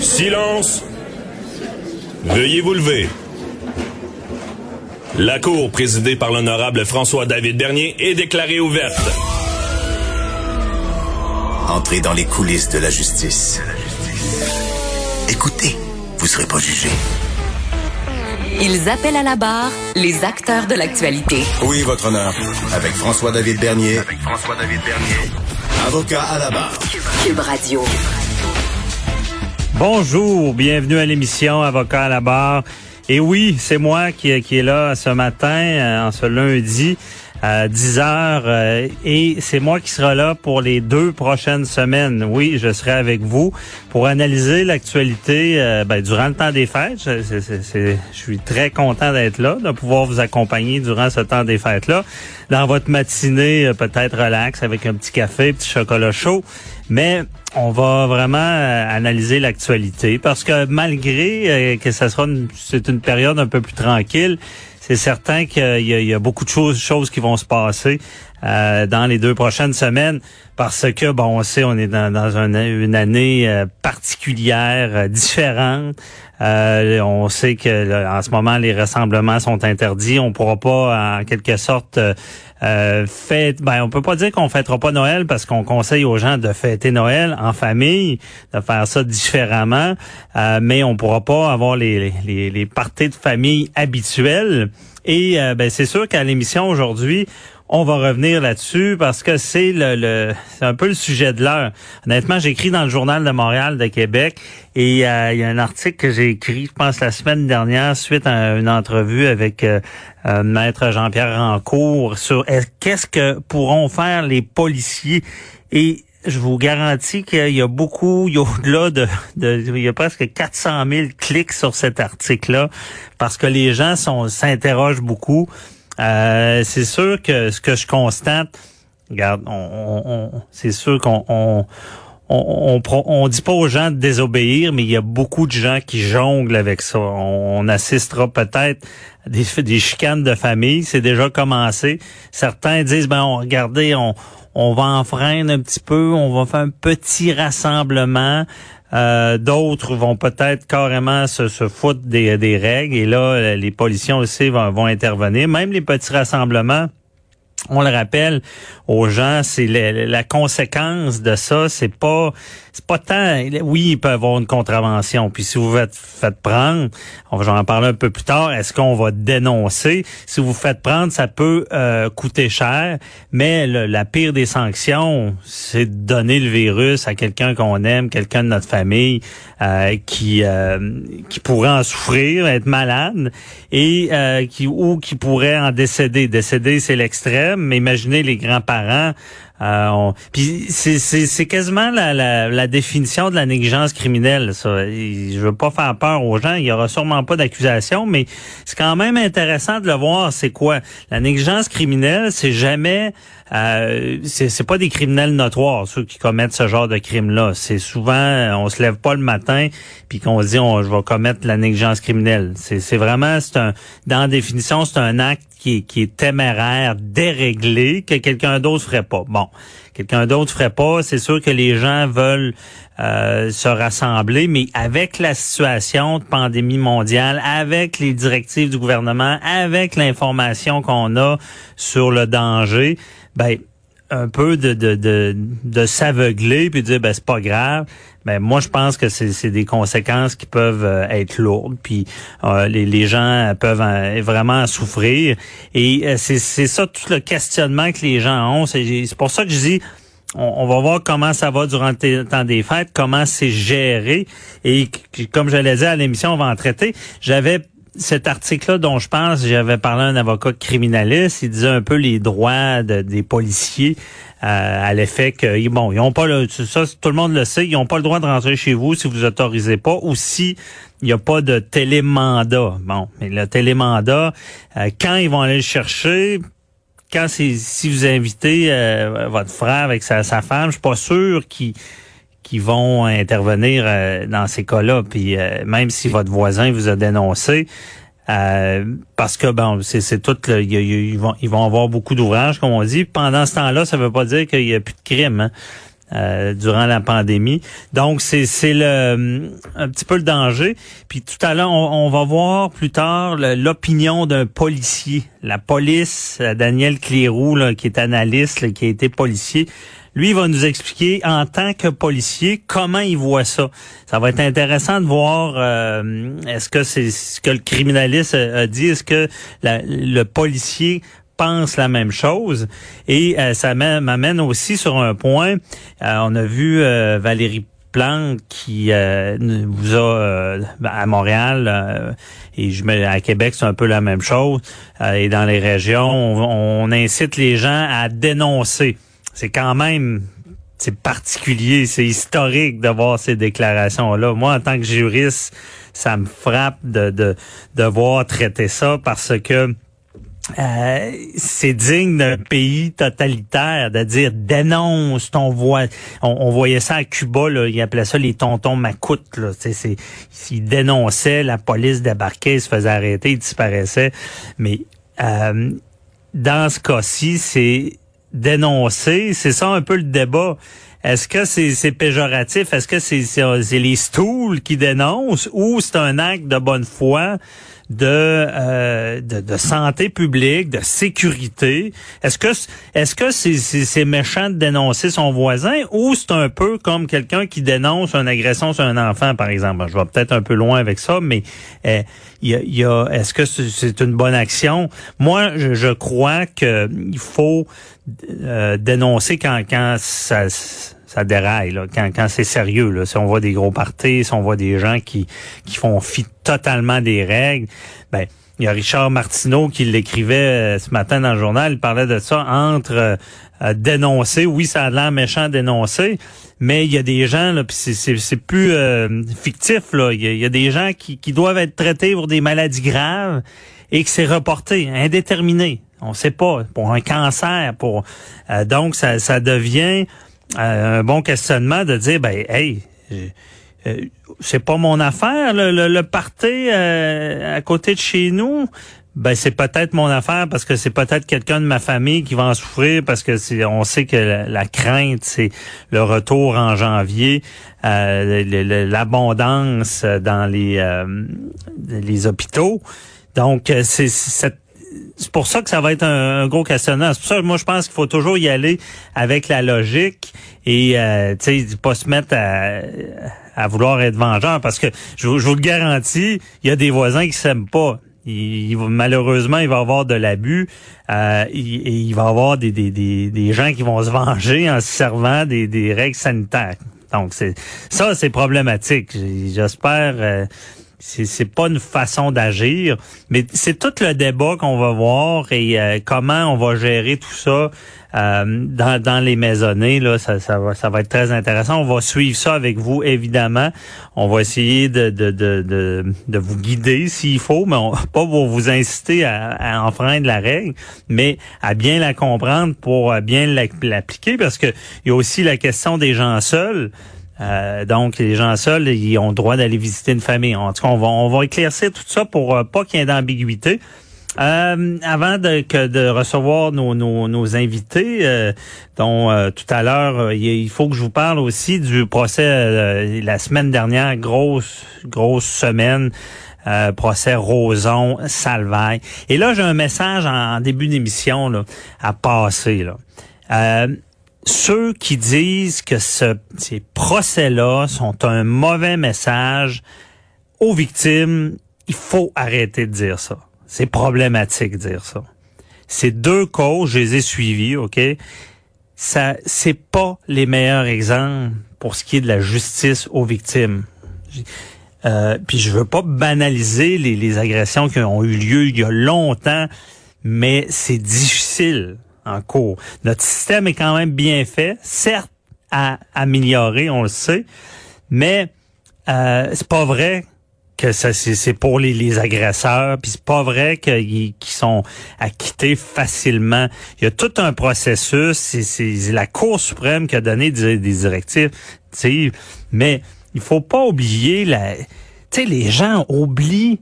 Silence. Veuillez vous lever. La cour présidée par l'honorable François-David Bernier est déclarée ouverte. Entrez dans les coulisses de la justice. Écoutez, vous serez pas jugé. Ils appellent à la barre les acteurs de l'actualité. Oui, votre honneur. Avec François-David Bernier. Avec François-David Bernier. Avocat à la barre. Cube Radio. Bonjour, bienvenue à l'émission Avocat à la barre. Et oui, c'est moi qui, est là ce matin, euh, en ce lundi à 10 heures euh, et c'est moi qui sera là pour les deux prochaines semaines. Oui, je serai avec vous pour analyser l'actualité euh, ben, durant le temps des fêtes. Je, suis très content d'être là, de pouvoir vous accompagner durant ce temps des fêtes-là. Dans votre matinée, peut-être relax avec un petit café, petit chocolat chaud. Mais on va vraiment analyser l'actualité parce que malgré que ça sera c'est une période un peu plus tranquille, c'est certain qu'il y, a beaucoup de choses, qui vont se passer euh, dans les deux prochaines semaines parce que, bon, on sait, on est dans, une année euh, particulière, euh, différente. on sait que en ce moment, les rassemblements sont interdits. On pourra pas, en quelque sorte, euh, fête, ben on peut pas dire qu'on fêtera pas Noël parce qu'on conseille aux gens de fêter Noël en famille, de faire ça différemment, euh, mais on pourra pas avoir les, les, les parties de famille habituelles. Et euh, ben, c'est sûr qu'à l'émission aujourd'hui, on va revenir là-dessus parce que c'est un peu le sujet de l'heure. Honnêtement, j'écris dans le journal de Montréal de Québec et euh, il y a un article que j'ai écrit, je pense la semaine dernière, suite à une entrevue avec euh, euh, maître Jean-Pierre Rancourt sur qu'est-ce que pourront faire les policiers? Et je vous garantis qu'il y a beaucoup, il y a au-delà de, il y a presque 400 000 clics sur cet article-là, parce que les gens s'interrogent beaucoup. Euh, c'est sûr que ce que je constate, regarde, on, on, c'est sûr qu'on on, on, on, dit pas aux gens de désobéir, mais il y a beaucoup de gens qui jonglent avec ça. On, assistera peut-être à des, des chicanes de famille. C'est déjà commencé. Certains disent, ben, regardez, on, on va enfreindre un petit peu, on va faire un petit rassemblement. Euh, d'autres vont peut-être carrément se, se foutre des, règles et là, les policiers aussi vont intervenir. Même les petits rassemblements, on le rappelle aux gens, c'est la, conséquence de ça, c'est pas c'est pas tant oui, il peut avoir une contravention. Puis si vous vous faites, prendre, on va en parler un peu plus tard, est-ce qu'on va dénoncer? Si vous vous faites prendre, ça peut euh, coûter cher, mais la pire des sanctions, c'est de donner le virus à quelqu'un qu'on aime, quelqu'un de notre famille euh, qui euh, qui pourrait en souffrir, être malade et qui ou qui pourrait en décéder. Décéder, c'est l'extrême mais imaginez les grands-parents. Euh, Puis c'est quasiment la, la, la, définition de la négligence criminelle. Ça. Je veux pas faire peur aux gens. Il y aura sûrement pas d'accusation, mais c'est quand même intéressant de le voir. C'est quoi? La négligence criminelle C'est jamais euh, c'est pas des criminels notoires ceux qui commettent ce genre de crime là. C'est souvent on se lève pas le matin puis qu'on se dit on, je vais commettre la négligence criminelle. C'est vraiment c'est un dans la définition c'est un acte qui est, qui est téméraire, déréglé que quelqu'un d'autre ferait pas. Bon, quelqu'un d'autre ferait pas. C'est sûr que les gens veulent euh, se rassembler, mais avec la situation de pandémie mondiale, avec les directives du gouvernement, avec l'information qu'on a sur le danger, ben un peu de, de, de, de s'aveugler puis de dire ben c'est pas grave mais moi je pense que c'est des conséquences qui peuvent euh, être lourdes puis euh, les, les gens peuvent vraiment souffrir et euh, c'est c'est ça tout le questionnement que les gens ont c'est pour ça que je dis on, va voir comment ça va durant le temps des fêtes, comment c'est géré. Et comme je l'ai dit à l'émission, on va en traiter. J'avais cet article-là dont je pense, j'avais parlé à un avocat criminaliste, il disait un peu les droits des policiers euh, à l'effet que bon, ils ont pas le ça tout le monde le sait, ils n'ont pas le droit de rentrer chez vous si vous autorisez pas ou si il n'y a pas de télémandat. Bon, mais le télémandat, euh, quand ils vont aller le chercher, quand c'est si vous invitez euh, votre frère avec sa, sa femme, je suis pas sûr qu'il qui vont intervenir euh, dans ces cas-là. Puis euh, même si votre voisin vous a dénoncé, euh, parce que bon, c'est tout, ils vont ils vont avoir beaucoup d'ouvrages, comme on dit. Pendant ce temps-là, ça veut pas dire qu'il y a plus de crime. Hein. Euh, durant la pandémie. Donc, c'est c'est le un petit peu le danger. Puis tout à l'heure, on, va voir plus tard l'opinion d'un policier. La police, euh, Daniel Clérou, qui est analyste, qui a été policier, lui, va nous expliquer en tant que policier comment il voit ça. Ça va être intéressant de voir euh, est-ce que c'est ce que le criminaliste a dit, est-ce que le policier pense la même chose. Et euh, ça m'amène aussi sur un point. Euh, on a vu Valérie Plante qui vous a à Montréal et je mets à Québec c'est un peu la même chose et dans les régions on incite les gens à dénoncer c'est quand même c'est particulier, c'est historique de voir ces déclarations-là. Moi, en tant que juriste, ça me frappe de, de, de voir traiter ça parce que euh, c'est digne d'un pays totalitaire de dire dénonce ton voix. On, voyait ça à Cuba, là, ils appelaient ça les tontons macoutes. Là. C'est, ils dénonçaient, la police débarquait, se faisait arrêter, ils disparaissaient. Mais euh, dans ce cas-ci, c'est dénoncer. C'est ça un peu le débat. Est-ce que c'est péjoratif? Est-ce que c'est les stools qui dénoncent ou c'est un acte de bonne foi? Euh, de, de, santé publique, de sécurité. Est-ce que est-ce que c'est méchant de dénoncer son voisin ou c'est un peu comme quelqu'un qui dénonce une agression sur un enfant, par exemple? Je vais peut-être un peu loin avec ça, mais euh, y a, est-ce que c'est une bonne action? Moi, je, je crois qu'il faut euh, dénoncer quand, quand ça ça déraille là, quand, quand c'est sérieux. Là. Si on voit des gros parties, si on voit des gens qui, qui font fi totalement des règles, ben il y a Richard Martineau qui l'écrivait euh, ce matin dans le journal, il parlait de ça entre euh, dénoncer, oui, ça a l'air méchant dénoncer, mais il y a des gens, là, puis c'est plus euh, fictif, là. Il y, a, des gens qui, qui doivent être traités pour des maladies graves et que c'est reporté, indéterminé. On sait pas, pour un cancer, pour donc ça, ça devient un bon questionnement de dire, ben, hey, euh, c'est pas mon affaire, le, le, party euh, à côté de chez nous. Ben c'est peut-être mon affaire parce que c'est peut-être quelqu'un de ma famille qui va en souffrir parce que c'est on sait que la, crainte c'est le retour en janvier, euh, l'abondance dans les les hôpitaux. Donc c'est cette c'est pour ça que ça va être un, gros questionnement. C'est pour ça que moi je pense qu'il faut toujours y aller avec la logique et euh, tu sais pas se mettre à, à, vouloir être vengeur parce que je, vous le garantis, il y a des voisins qui s'aiment pas. Il, malheureusement, il va y avoir de l'abus euh, et il, va y avoir des, des, des, des, gens qui vont se venger en se servant des, des règles sanitaires. Donc c'est ça, c'est problématique. J'espère. Euh, c'est pas une façon d'agir, mais c'est tout le débat qu'on va voir et euh, comment on va gérer tout ça euh, dans, dans les maisonnées. Là, ça, va, ça va être très intéressant. On va suivre ça avec vous, évidemment. On va essayer de, de, de, de, vous guider s'il faut, mais on, pas pour vous inciter à, à, enfreindre la règle, mais à bien la comprendre pour bien l'appliquer, parce que il y a aussi la question des gens seuls. Euh, donc, les gens seuls, ils ont le droit d'aller visiter une famille. En tout cas, on va, on va éclaircir tout ça pour euh, pas qu'il y ait d'ambiguïté. Euh, avant de, de recevoir nos, nos, nos invités, dont tout à l'heure, il faut que je vous parle aussi du procès la semaine dernière, grosse, grosse semaine. procès Roson, Salvaille. Et là, j'ai un message en, début d'émission à passer. Là ceux qui disent que ce, ces procès-là sont un mauvais message aux victimes, il faut arrêter de dire ça. C'est problématique de dire ça. Ces deux causes, je les ai suivies, OK? Ça, c'est pas les meilleurs exemples pour ce qui est de la justice aux victimes. Euh, puis je veux pas banaliser les, les agressions qui ont eu lieu il y a longtemps, mais c'est difficile en cours. Notre système est quand même bien fait, certes à améliorer, on le sait, mais euh, c'est pas vrai que ça c'est pour les, les agresseurs, puis c'est pas vrai qu'ils sont acquittés facilement. Il y a tout un processus, c'est la Cour suprême qui a donné des, des directives, mais il faut pas oublier la tu sais les gens oublient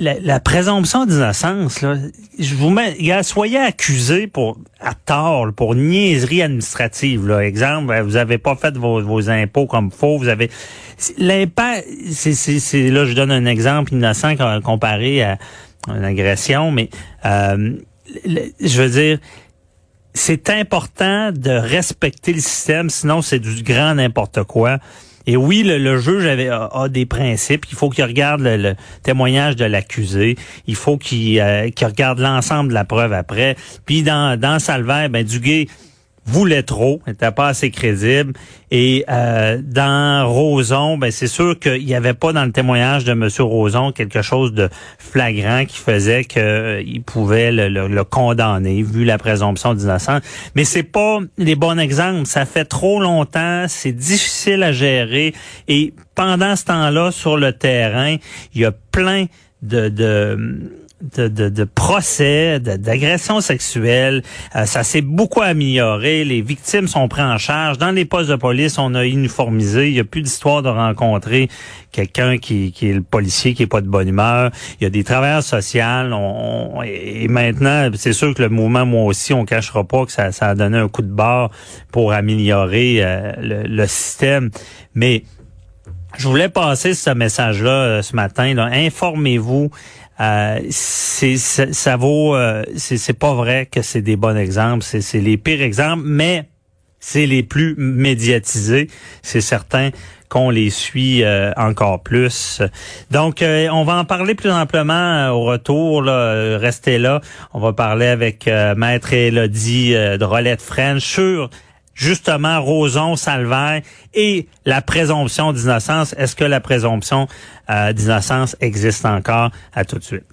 la, présomption d'innocence, là, je vous mets, soyez accusé pour à tort, pour niaiserie administrative. Là. Exemple, vous avez pas fait vos, vos impôts comme faux, vous avez l'impact. C'est, c'est, là, je donne un exemple innocent comparé à une agression, mais euh, je veux dire, c'est important de respecter le système, sinon c'est du grand n'importe quoi. Et oui, le, juge avait, a, des principes. Il faut qu'il regarde le, témoignage de l'accusé. Il faut qu'il euh, regarde l'ensemble de la preuve après. Puis dans, dans Salvaire, ben Duguay voulait trop, n'était pas assez crédible. Et euh, dans Roson, ben c'est sûr qu'il n'y avait pas dans le témoignage de Monsieur Roson quelque chose de flagrant qui faisait qu'il euh, pouvait le, condamner vu la présomption d'innocence. Mais c'est pas les bons exemples. Ça fait trop longtemps, c'est difficile à gérer. Et pendant ce temps-là, sur le terrain, il y a plein de de, de, procès, d'agressions sexuelles. Euh, ça s'est beaucoup amélioré. Les victimes sont prises en charge. Dans les postes de police, on a uniformisé. Il n'y a plus d'histoire de rencontrer quelqu'un qui, qui est le policier qui est pas de bonne humeur. Il y a des travailleurs sociaux. Et maintenant, c'est sûr que le mouvement, moi aussi, on cachera pas que ça, ça a donné un coup de barre pour améliorer euh, le, le système. Mais je voulais passer ce message-là euh, ce matin. Informez-vous. Euh, c'est ça, vaut. Euh, c'est pas vrai que c'est des bons exemples. C'est les pires exemples, mais c'est les plus médiatisés. C'est certain qu'on les suit euh, encore plus. Donc, on va en parler plus amplement au retour. Là. Restez là. On va parler avec Maître Elodie de Rolette French justement Roson, Salvaire et la présomption d'innocence. Est-ce que la présomption euh, d'innocence existe encore? À tout de suite.